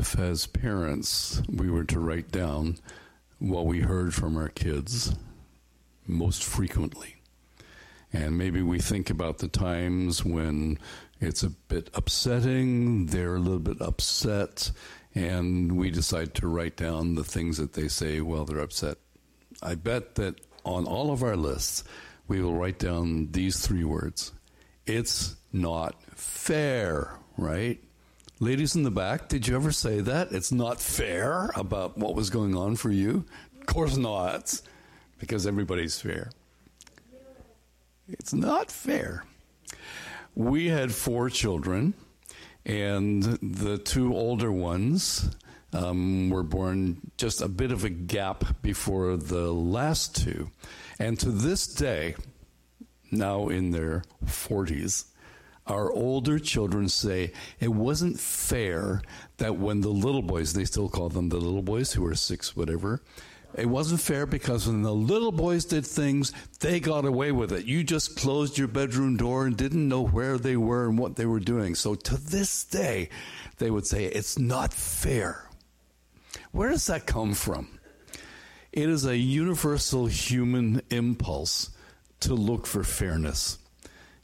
if, as parents, we were to write down what we heard from our kids most frequently. And maybe we think about the times when it's a bit upsetting, they're a little bit upset, and we decide to write down the things that they say while they're upset. I bet that on all of our lists, we will write down these three words It's not fair, right? Ladies in the back, did you ever say that? It's not fair about what was going on for you? Of course not, because everybody's fair. It's not fair. We had four children, and the two older ones um, were born just a bit of a gap before the last two. And to this day, now in their 40s, our older children say it wasn't fair that when the little boys, they still call them the little boys who are six, whatever, it wasn't fair because when the little boys did things, they got away with it. You just closed your bedroom door and didn't know where they were and what they were doing. So to this day, they would say, it's not fair. Where does that come from? It is a universal human impulse to look for fairness.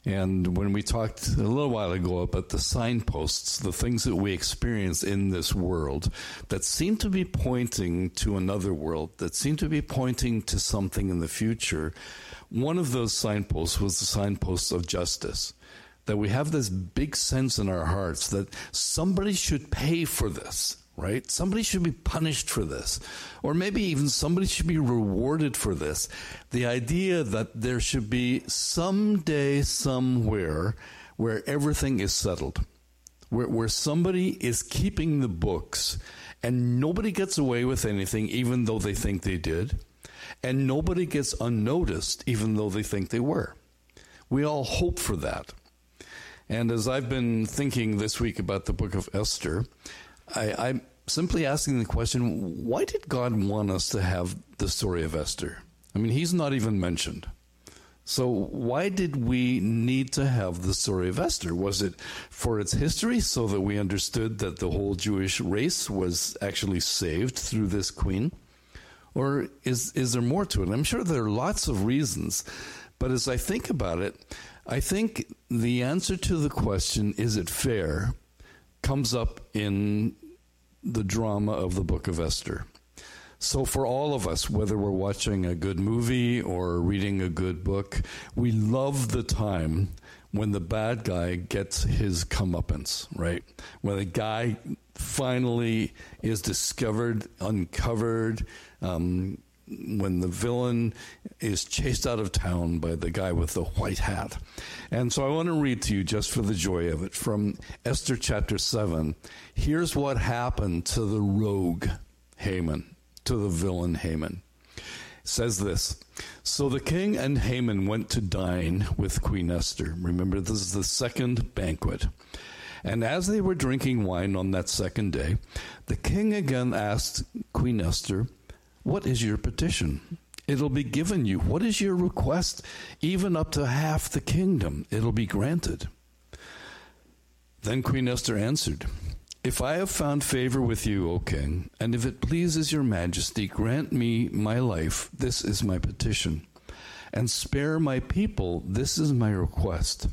And when we talked a little while ago about the signposts, the things that we experience in this world that seem to be pointing to another world, that seem to be pointing to something in the future, one of those signposts was the signpost of justice. That we have this big sense in our hearts that somebody should pay for this right? Somebody should be punished for this. Or maybe even somebody should be rewarded for this. The idea that there should be someday, somewhere, where everything is settled, where, where somebody is keeping the books and nobody gets away with anything, even though they think they did, and nobody gets unnoticed, even though they think they were. We all hope for that. And as I've been thinking this week about the book of Esther, I, simply asking the question why did God want us to have the story of Esther? I mean, he's not even mentioned. So, why did we need to have the story of Esther? Was it for its history so that we understood that the whole Jewish race was actually saved through this queen? Or is, is there more to it? I'm sure there are lots of reasons. But as I think about it, I think the answer to the question, is it fair, comes up in the drama of the book of Esther. So, for all of us, whether we're watching a good movie or reading a good book, we love the time when the bad guy gets his comeuppance, right? When the guy finally is discovered, uncovered, um, when the villain is chased out of town by the guy with the white hat. And so I want to read to you, just for the joy of it, from Esther chapter 7. Here's what happened to the rogue Haman, to the villain Haman. It says this So the king and Haman went to dine with Queen Esther. Remember, this is the second banquet. And as they were drinking wine on that second day, the king again asked Queen Esther, what is your petition? It'll be given you. What is your request? Even up to half the kingdom, it'll be granted. Then Queen Esther answered, If I have found favor with you, O king, and if it pleases your majesty, grant me my life, this is my petition. And spare my people, this is my request.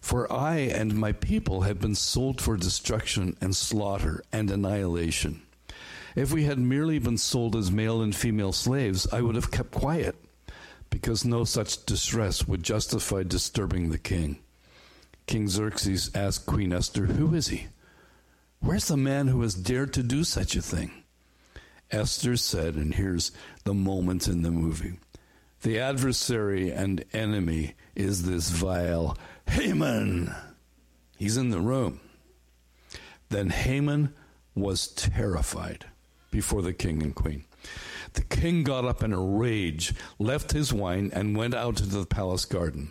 For I and my people have been sold for destruction and slaughter and annihilation. If we had merely been sold as male and female slaves, I would have kept quiet, because no such distress would justify disturbing the king. King Xerxes asked Queen Esther, Who is he? Where's the man who has dared to do such a thing? Esther said, and here's the moment in the movie The adversary and enemy is this vile Haman. He's in the room. Then Haman was terrified before the king and queen. The king got up in a rage, left his wine, and went out into the palace garden.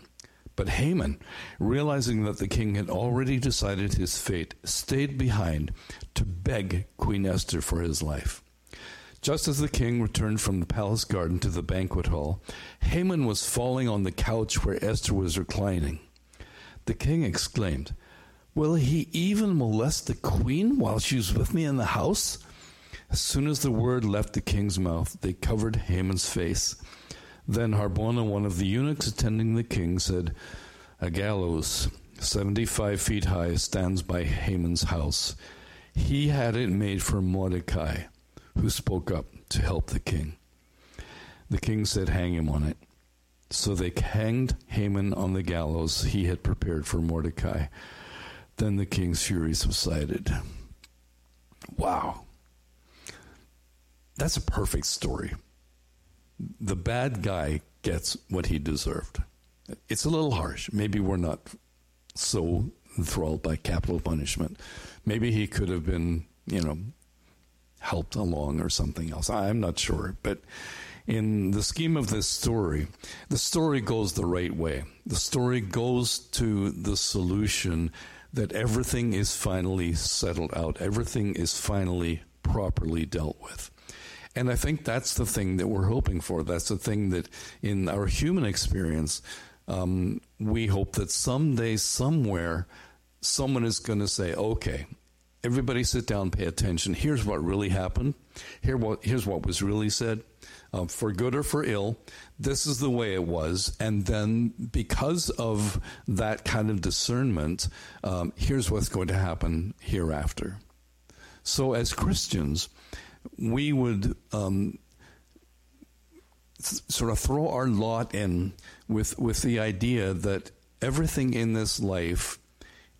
But Haman, realizing that the king had already decided his fate, stayed behind to beg Queen Esther for his life. Just as the king returned from the palace garden to the banquet hall, Haman was falling on the couch where Esther was reclining. The king exclaimed, Will he even molest the queen while she was with me in the house? As soon as the word left the king's mouth, they covered Haman's face. Then Harbona, one of the eunuchs attending the king, said, A gallows, 75 feet high, stands by Haman's house. He had it made for Mordecai, who spoke up to help the king. The king said, Hang him on it. So they hanged Haman on the gallows he had prepared for Mordecai. Then the king's fury subsided. Wow. That's a perfect story. The bad guy gets what he deserved. It's a little harsh. Maybe we're not so enthralled by capital punishment. Maybe he could have been, you know, helped along or something else. I'm not sure. But in the scheme of this story, the story goes the right way. The story goes to the solution that everything is finally settled out, everything is finally properly dealt with. And I think that's the thing that we're hoping for. That's the thing that in our human experience, um, we hope that someday, somewhere, someone is going to say, okay, everybody sit down, pay attention. Here's what really happened. Here what, here's what was really said. Uh, for good or for ill, this is the way it was. And then, because of that kind of discernment, um, here's what's going to happen hereafter. So, as Christians, we would um, th- sort of throw our lot in with, with the idea that everything in this life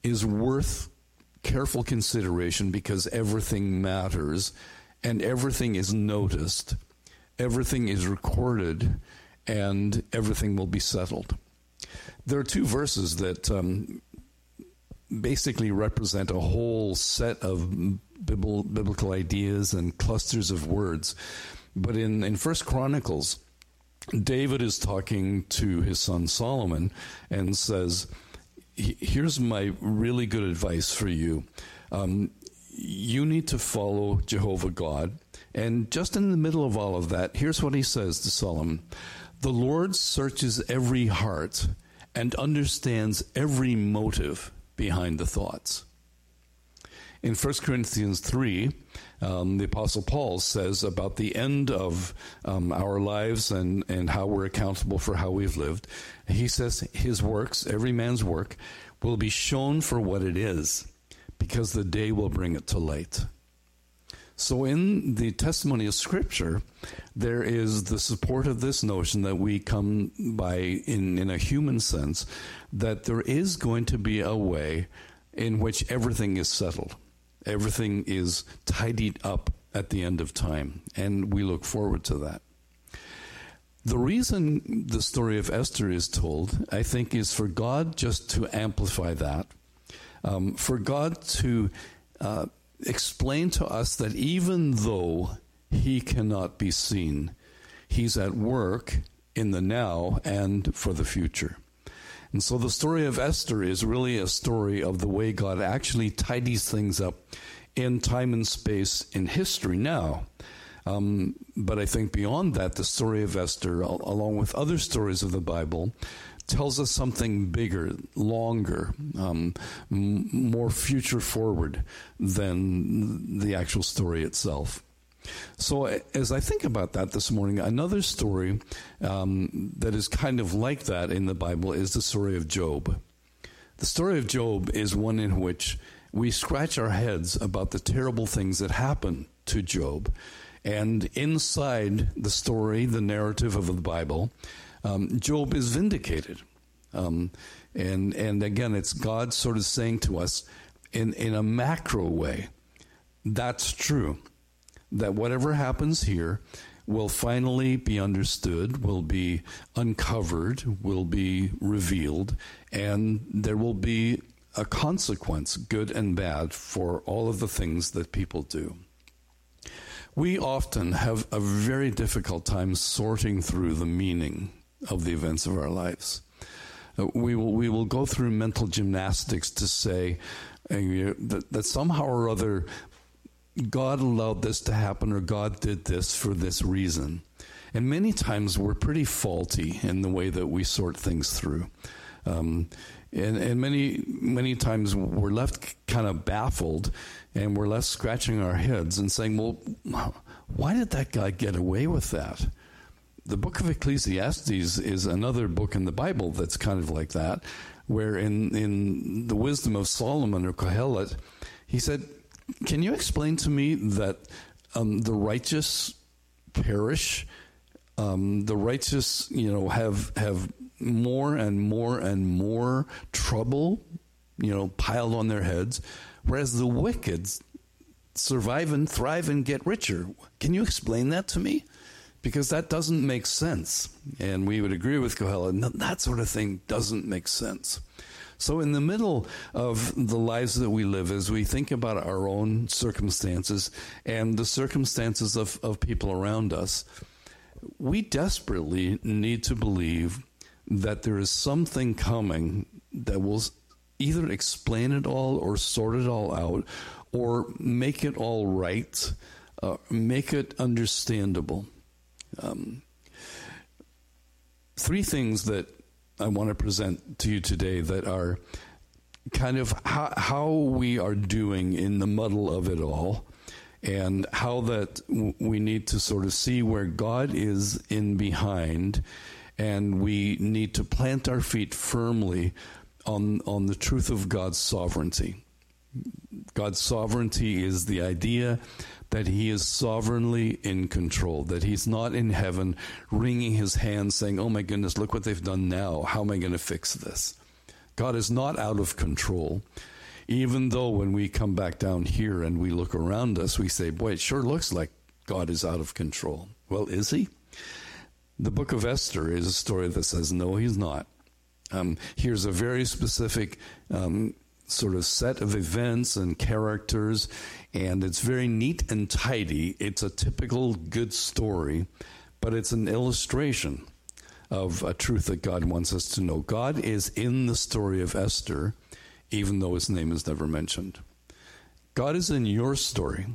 is worth careful consideration because everything matters and everything is noticed, everything is recorded, and everything will be settled. There are two verses that um, basically represent a whole set of biblical ideas and clusters of words. But in, in First Chronicles, David is talking to his son Solomon and says, Here's my really good advice for you. Um, you need to follow Jehovah God. And just in the middle of all of that, here's what he says to Solomon The Lord searches every heart and understands every motive behind the thoughts. In 1 Corinthians 3, um, the Apostle Paul says about the end of um, our lives and, and how we're accountable for how we've lived. He says his works, every man's work, will be shown for what it is because the day will bring it to light. So, in the testimony of Scripture, there is the support of this notion that we come by in, in a human sense that there is going to be a way in which everything is settled, everything is tidied up at the end of time, and we look forward to that. The reason the story of Esther is told, I think, is for God just to amplify that, um, for God to uh, explain to us that even though he cannot be seen, he's at work in the now and for the future. And so the story of Esther is really a story of the way God actually tidies things up in time and space in history now. Um, but I think beyond that, the story of Esther, along with other stories of the Bible, tells us something bigger, longer, um, m- more future forward than the actual story itself. So, as I think about that this morning, another story um, that is kind of like that in the Bible is the story of Job. The story of Job is one in which we scratch our heads about the terrible things that happen to Job. And inside the story, the narrative of the Bible, um, Job is vindicated. Um, and, and again, it's God sort of saying to us in, in a macro way, that's true. That whatever happens here will finally be understood, will be uncovered, will be revealed, and there will be a consequence, good and bad, for all of the things that people do. We often have a very difficult time sorting through the meaning of the events of our lives. Uh, we will we will go through mental gymnastics to say uh, that, that somehow or other God allowed this to happen or God did this for this reason. And many times we're pretty faulty in the way that we sort things through. Um, And, and many, many times we're left kind of baffled and we're left scratching our heads and saying, well, why did that guy get away with that? The book of Ecclesiastes is another book in the Bible that's kind of like that, where in, in the wisdom of Solomon or Kohelet, he said, Can you explain to me that um, the righteous perish? Um, the righteous, you know, have have more and more and more trouble, you know, piled on their heads, whereas the wicked survive and thrive and get richer. Can you explain that to me? Because that doesn't make sense. And we would agree with Kohelet, that sort of thing doesn't make sense. So, in the middle of the lives that we live, as we think about our own circumstances and the circumstances of, of people around us, we desperately need to believe that there is something coming that will either explain it all or sort it all out or make it all right, uh, make it understandable. Um, three things that I want to present to you today that are kind of how, how we are doing in the muddle of it all and how that we need to sort of see where God is in behind and we need to plant our feet firmly on on the truth of God's sovereignty. God's sovereignty is the idea that he is sovereignly in control, that he's not in heaven wringing his hands saying, "Oh my goodness, look what they've done now. How am I going to fix this?" God is not out of control. Even though when we come back down here and we look around us, we say, "Boy, it sure looks like God is out of control." Well, is he? The book of Esther is a story that says, no, he's not. Um, here's a very specific um, sort of set of events and characters, and it's very neat and tidy. It's a typical good story, but it's an illustration of a truth that God wants us to know. God is in the story of Esther, even though his name is never mentioned. God is in your story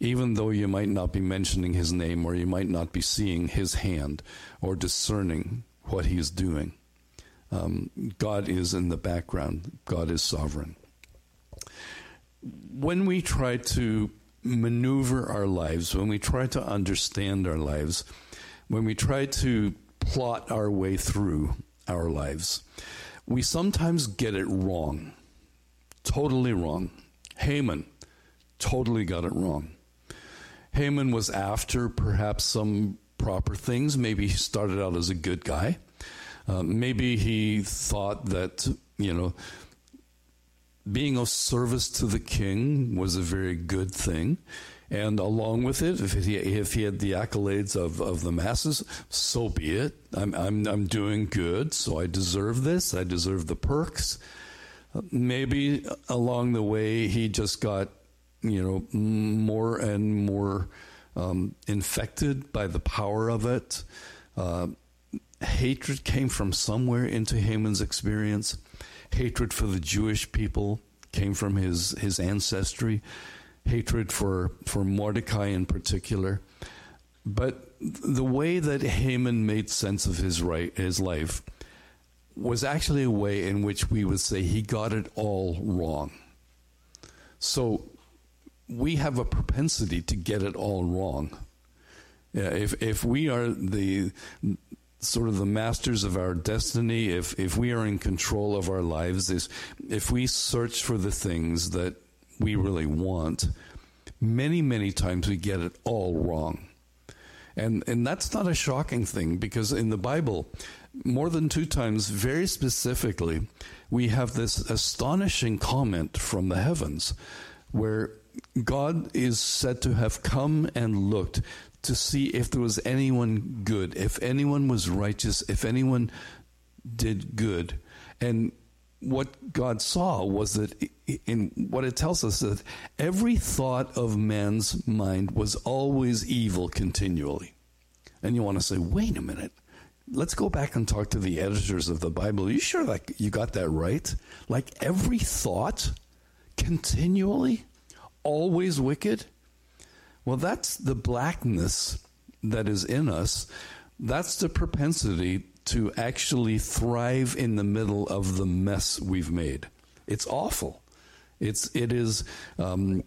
even though you might not be mentioning his name or you might not be seeing his hand or discerning what he's doing. Um, God is in the background, God is sovereign. When we try to maneuver our lives, when we try to understand our lives, when we try to plot our way through our lives, we sometimes get it wrong. Totally wrong. Haman totally got it wrong. Haman was after perhaps some proper things. Maybe he started out as a good guy. Uh, maybe he thought that, you know, being of service to the king was a very good thing. And along with it, if he, if he had the accolades of, of the masses, so be it. I'm, I'm, I'm doing good, so I deserve this. I deserve the perks. Uh, maybe along the way, he just got you know, more and more um, infected by the power of it. Uh, hatred came from somewhere into Haman's experience. Hatred for the Jewish people came from his, his ancestry. Hatred for, for Mordecai in particular. But the way that Haman made sense of his right his life was actually a way in which we would say he got it all wrong. So we have a propensity to get it all wrong. Yeah, if if we are the sort of the masters of our destiny, if if we are in control of our lives, is if we search for the things that we really want, many many times we get it all wrong. And and that's not a shocking thing because in the Bible, more than two times, very specifically, we have this astonishing comment from the heavens where God is said to have come and looked to see if there was anyone good, if anyone was righteous, if anyone did good. And what God saw was that in what it tells us that every thought of man's mind was always evil continually. And you want to say, wait a minute. Let's go back and talk to the editors of the Bible. Are you sure like you got that right? Like every thought continually? always wicked? Well, that's the blackness that is in us. That's the propensity to actually thrive in the middle of the mess we've made. It's awful. It's it is um,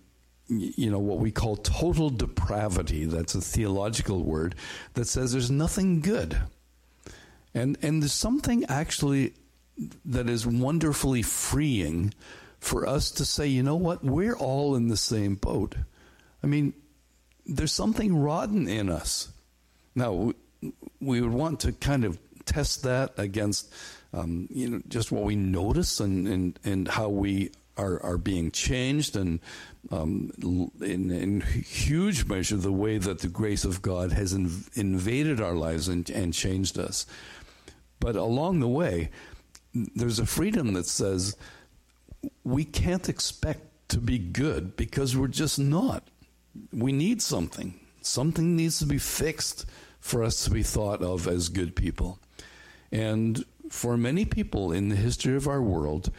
you know what we call total depravity. That's a theological word that says there's nothing good, and and there's something actually that is wonderfully freeing for us to say, you know what, we're all in the same boat. I mean, there's something rotten in us. Now, we would want to kind of test that against, um, you know, just what we notice and, and, and how we are, are being changed and um, in, in, huge measure the way that the grace of God has inv- invaded our lives and, and changed us. But along the way, there's a freedom that says we can't expect to be good because we're just not. We need something. Something needs to be fixed for us to be thought of as good people. And for many people in the history of our world,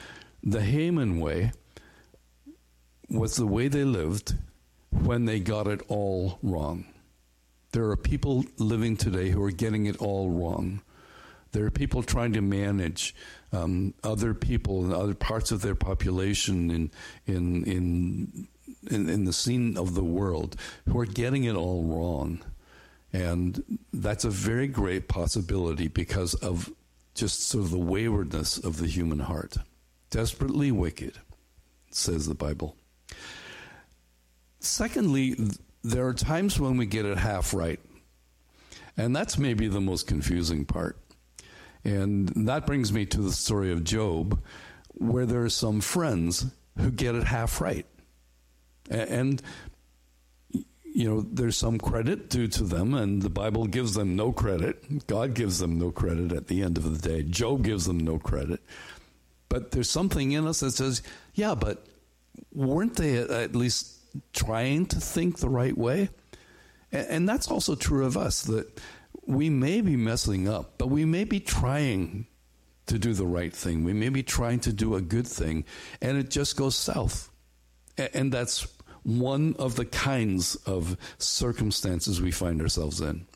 the Haman way was the way they lived when they got it all wrong. There are people living today who are getting it all wrong. There are people trying to manage um, other people and other parts of their population in, in, in, in, in the scene of the world who are getting it all wrong. And that's a very great possibility because of just sort of the waywardness of the human heart. Desperately wicked, says the Bible. Secondly, there are times when we get it half right. And that's maybe the most confusing part. And that brings me to the story of Job, where there are some friends who get it half right. And, you know, there's some credit due to them, and the Bible gives them no credit. God gives them no credit at the end of the day. Job gives them no credit. But there's something in us that says, yeah, but weren't they at least trying to think the right way? And that's also true of us, that we may be messing up, but we may be trying to do the right thing. We may be trying to do a good thing, and it just goes south. And that's one of the kinds of circumstances we find ourselves in.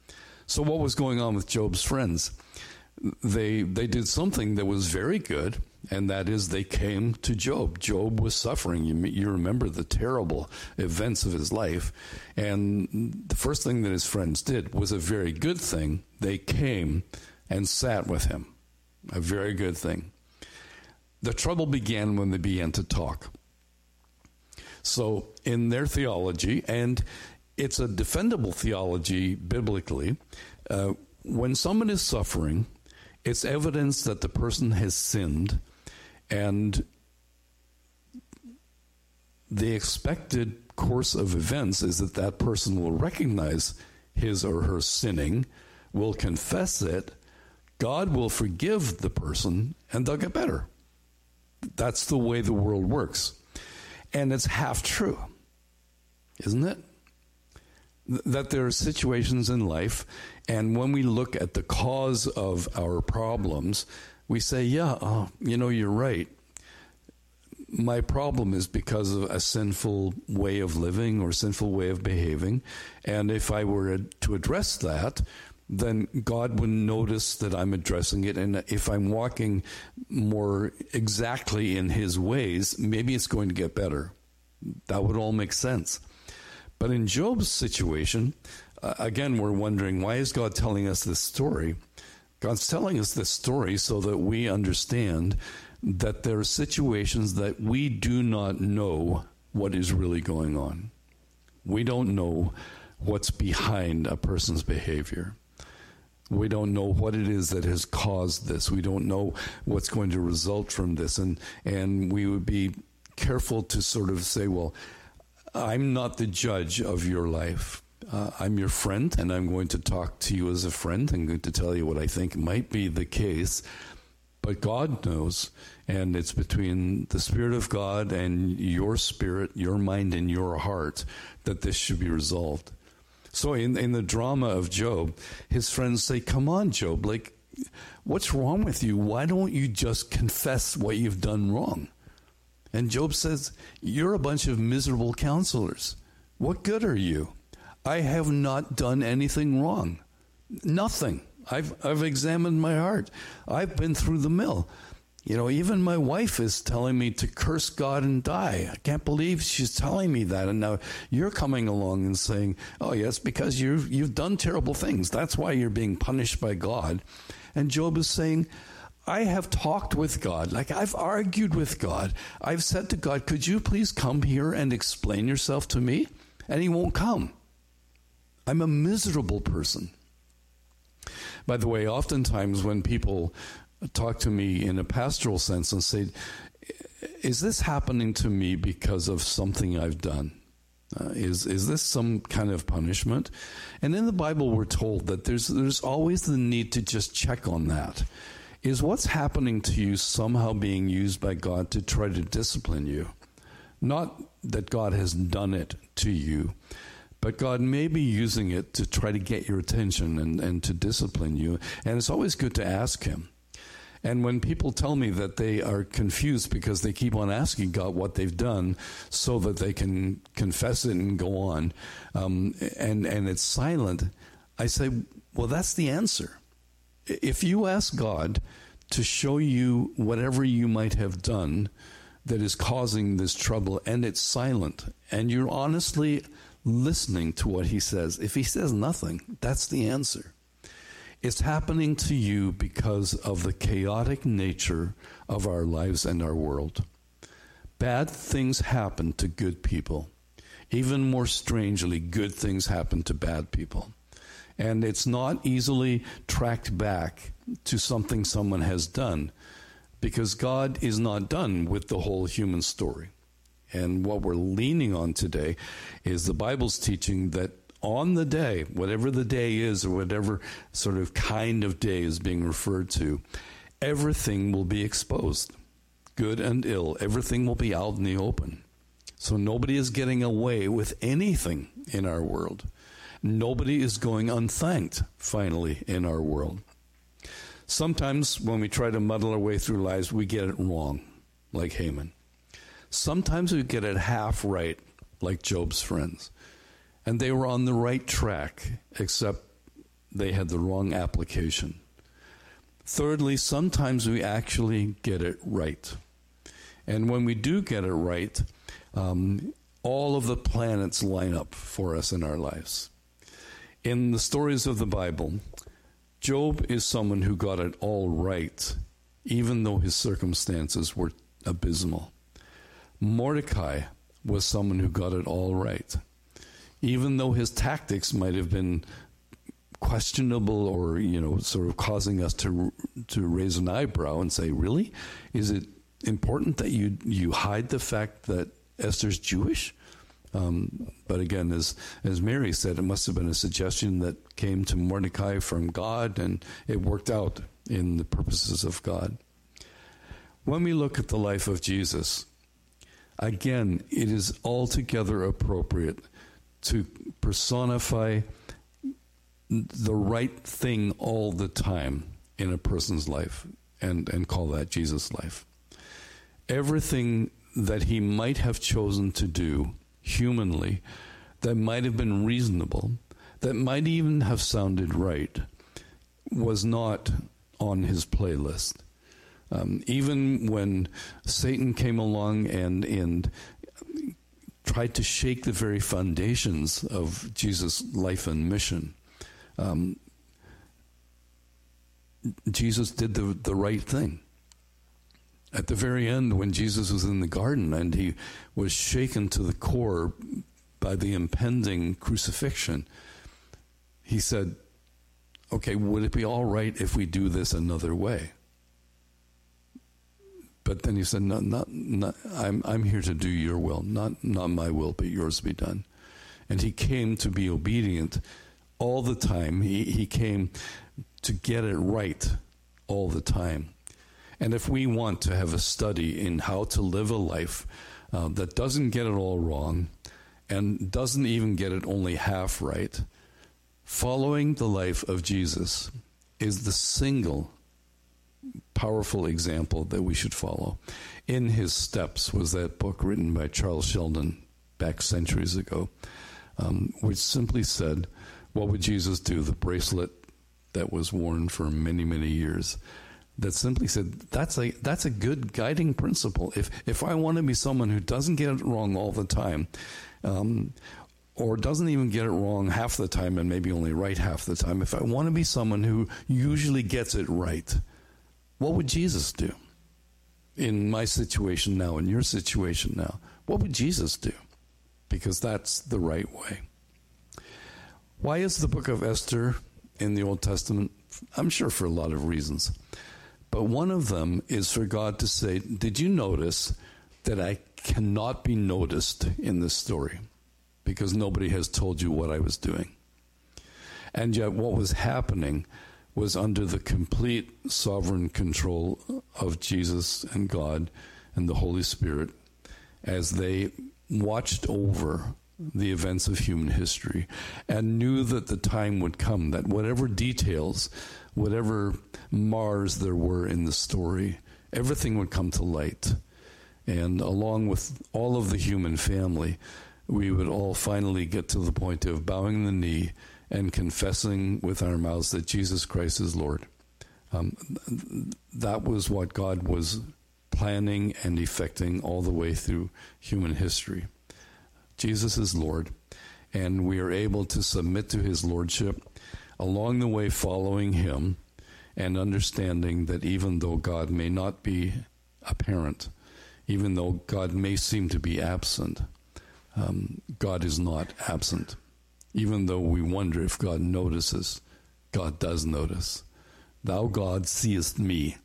So, what was going on with Job's friends? They, they did something that was very good and that is they came to Job. Job was suffering. You, you remember the terrible events of his life. And the first thing that his friends did was a very good thing. They came and sat with him. A very good thing. The trouble began when they began to talk. So, in their theology, and it's a defendable theology biblically, uh, when someone is suffering, it's evidence that the person has sinned and the expected course of events is that that person will recognize his or her sinning, will confess it, God will forgive the person, and they'll get better. That's the way the world works. And it's half true, isn't it? That there are situations in life, and when we look at the cause of our problems, we say, yeah, uh, you know, you're right. My problem is because of a sinful way of living or sinful way of behaving. And if I were to address that, then God would notice that I'm addressing it. And if I'm walking more exactly in His ways, maybe it's going to get better. That would all make sense. But in Job's situation, uh, again, we're wondering why is God telling us this story? God's telling us this story so that we understand that there are situations that we do not know what is really going on. We don't know what's behind a person's behavior. We don't know what it is that has caused this. We don't know what's going to result from this. And, and we would be careful to sort of say, well, I'm not the judge of your life uh, I'm your friend, and I'm going to talk to you as a friend. I'm going to tell you what I think might be the case. But God knows, and it's between the Spirit of God and your spirit, your mind, and your heart that this should be resolved. So, in, in the drama of Job, his friends say, Come on, Job, like, what's wrong with you? Why don't you just confess what you've done wrong? And Job says, You're a bunch of miserable counselors. What good are you? I have not done anything wrong. Nothing. I've, I've examined my heart. I've been through the mill. You know, even my wife is telling me to curse God and die. I can't believe she's telling me that. And now you're coming along and saying, oh, yes, because you've, you've done terrible things. That's why you're being punished by God. And Job is saying, I have talked with God. Like I've argued with God. I've said to God, could you please come here and explain yourself to me? And he won't come. I'm a miserable person. By the way, oftentimes when people talk to me in a pastoral sense and say, Is this happening to me because of something I've done? Uh, is is this some kind of punishment? And in the Bible, we're told that there's there's always the need to just check on that. Is what's happening to you somehow being used by God to try to discipline you? Not that God has done it to you, but God may be using it to try to get your attention and, and to discipline you. And it's always good to ask Him. And when people tell me that they are confused because they keep on asking God what they've done so that they can confess it and go on, um, and, and it's silent, I say, well, that's the answer. If you ask God to show you whatever you might have done that is causing this trouble and it's silent, and you're honestly listening to what He says, if He says nothing, that's the answer. It's happening to you because of the chaotic nature of our lives and our world. Bad things happen to good people. Even more strangely, good things happen to bad people. And it's not easily tracked back to something someone has done because God is not done with the whole human story. And what we're leaning on today is the Bible's teaching that on the day, whatever the day is, or whatever sort of kind of day is being referred to, everything will be exposed, good and ill. Everything will be out in the open. So nobody is getting away with anything in our world. Nobody is going unthanked, finally, in our world. Sometimes when we try to muddle our way through lives, we get it wrong, like Haman. Sometimes we get it half right, like Job's friends and they were on the right track, except they had the wrong application. Thirdly, sometimes we actually get it right. And when we do get it right, um, all of the planets line up for us in our lives. In the stories of the Bible, Job is someone who got it all right, even though his circumstances were abysmal. Mordecai was someone who got it all right even though his tactics might have been questionable or you know sort of causing us to to raise an eyebrow and say really? Is it important that you you hide the fact that Esther's Jewish? Um, but again as as Mary said it must have been a suggestion that came to Mordecai from God and it worked out in the purposes of God. When we look at the life of Jesus again it is altogether appropriate to personify the right thing all the time in a person's life and, and call that Jesus' life. Everything that he might have chosen to do humanly that might have been reasonable, that might even have sounded right, was not on his playlist. Um, even when Satan came along and, and tried to shake the very foundations of Jesus' life and mission. Um, Jesus did the, the right thing. At the very end, when Jesus was in the garden and he was shaken to the core by the impending crucifixion, he said, Okay, would it be all right if we do this another way? But then he said, no, not, not, I'm, I'm here to do your will, not, not my will, but yours be done. And he came to be obedient all the time. He, he came to get it right all the time. And if we want to have a study in how to live a life uh, that doesn't get it all wrong and doesn't even get it only half right, following the life of Jesus is the single powerful example that we should follow. In His Steps was that book written by Charles Sheldon back centuries ago, um, which simply said, What would Jesus do? The bracelet that was worn for many, many years that simply said that's a that's a good guiding principle. If if I want to be someone who doesn't get it wrong all the time, um, or doesn't even get it wrong half the time and maybe only right half the time, if I want to be someone who usually gets it right, what would Jesus do? In my situation now, in your situation now, what would Jesus do? Because that's the right way. Why is the book of Esther in the Old Testament? I'm sure for a lot of reasons. But one of them is for God to say, Did you notice that I cannot be noticed in this story? Because nobody has told you what I was doing. And yet, what was happening was under the complete sovereign control of Jesus and God and the Holy Spirit as they watched over the events of human history and knew that the time would come that whatever details, whatever mars there were in the story, everything would come to light. And along with all of the human family, we would all finally get to the point of bowing the knee and confessing with our mouths that Jesus Christ is Lord. Um, that was what God was planning and effecting all the way through human history. Jesus is Lord, and we are able to submit to his lordship, along the way following him and understanding that even though God may not be apparent, even though God may seem to be absent, um, God is not absent. Even though we wonder if God notices, God does notice. Thou, God, seest me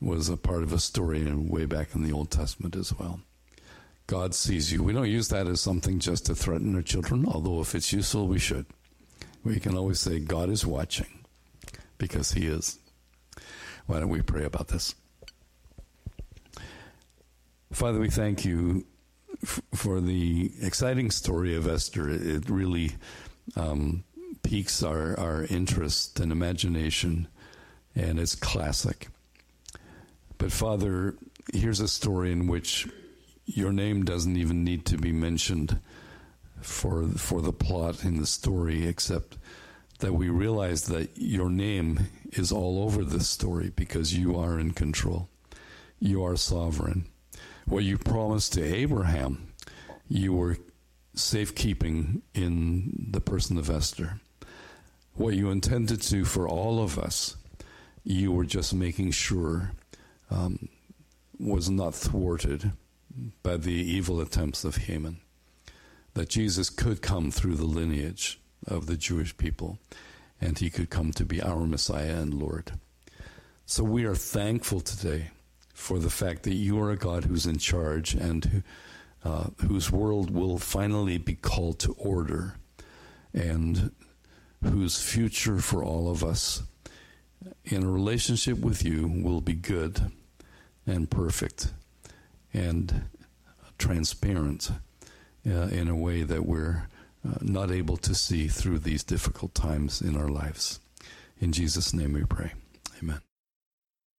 was a part of a story way back in the Old Testament as well. God sees you. We don't use that as something just to threaten our children, although if it's useful, we should. We can always say, God is watching, because He is. Why don't we pray about this? Father, we thank you f- for the exciting story of Esther. It really um, piques our, our interest and imagination, and it's classic. But, Father, here's a story in which your name doesn't even need to be mentioned for for the plot in the story, except that we realize that your name is all over this story because you are in control. You are sovereign. What you promised to Abraham, you were safekeeping in the person of Esther. What you intended to for all of us, you were just making sure um, was not thwarted by the evil attempts of Haman, that Jesus could come through the lineage of the Jewish people and he could come to be our Messiah and Lord. So we are thankful today for the fact that you are a God who's in charge and uh, whose world will finally be called to order and whose future for all of us in a relationship with you will be good and perfect and transparent uh, in a way that we're uh, not able to see through these difficult times in our lives. In Jesus' name we pray.